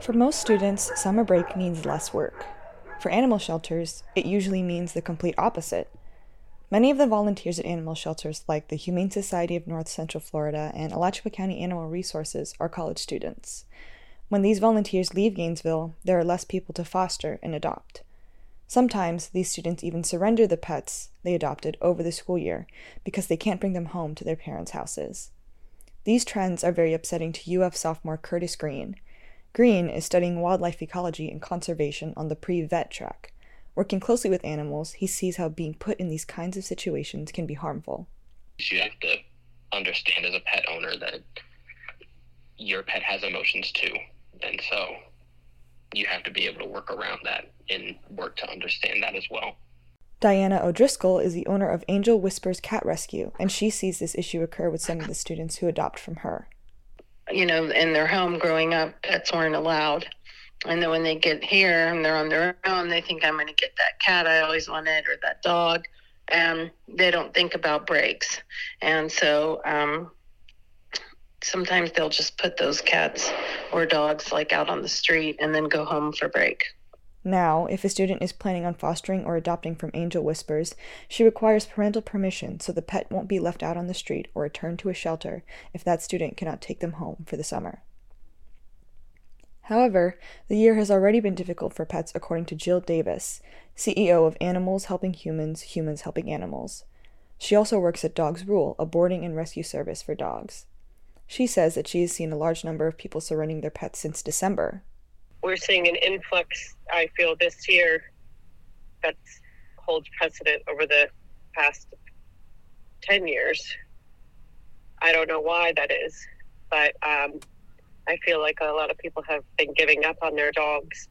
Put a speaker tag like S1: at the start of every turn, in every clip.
S1: For most students, summer break means less work. For animal shelters, it usually means the complete opposite. Many of the volunteers at animal shelters, like the Humane Society of North Central Florida and Alachua County Animal Resources, are college students. When these volunteers leave Gainesville, there are less people to foster and adopt. Sometimes these students even surrender the pets they adopted over the school year because they can't bring them home to their parents' houses. These trends are very upsetting to UF sophomore Curtis Green. Green is studying wildlife ecology and conservation on the pre vet track. Working closely with animals, he sees how being put in these kinds of situations can be harmful.
S2: You have to understand as a pet owner that your pet has emotions too. And so you have to be able to work around that and work to understand that as well.
S1: Diana O'Driscoll is the owner of Angel Whispers Cat Rescue, and she sees this issue occur with some of the students who adopt from her.
S3: You know, in their home growing up, pets weren't allowed. And then when they get here and they're on their own, they think I'm going to get that cat I always wanted or that dog. And they don't think about breaks. And so um, sometimes they'll just put those cats or dogs like out on the street and then go home for break.
S1: Now, if a student is planning on fostering or adopting from Angel Whispers, she requires parental permission so the pet won't be left out on the street or returned to a shelter if that student cannot take them home for the summer. However, the year has already been difficult for pets according to Jill Davis, CEO of Animals Helping Humans, Humans Helping Animals. She also works at Dogs Rule, a boarding and rescue service for dogs. She says that she has seen a large number of people surrendering their pets since December.
S4: We're seeing an influx, I feel, this year that holds precedent over the past 10 years. I don't know why that is, but um, I feel like a lot of people have been giving up on their dogs.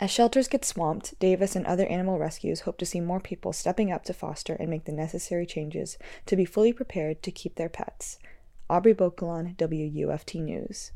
S1: As shelters get swamped, Davis and other animal rescues hope to see more people stepping up to foster and make the necessary changes to be fully prepared to keep their pets. Aubrey Bokalon, WUFT News.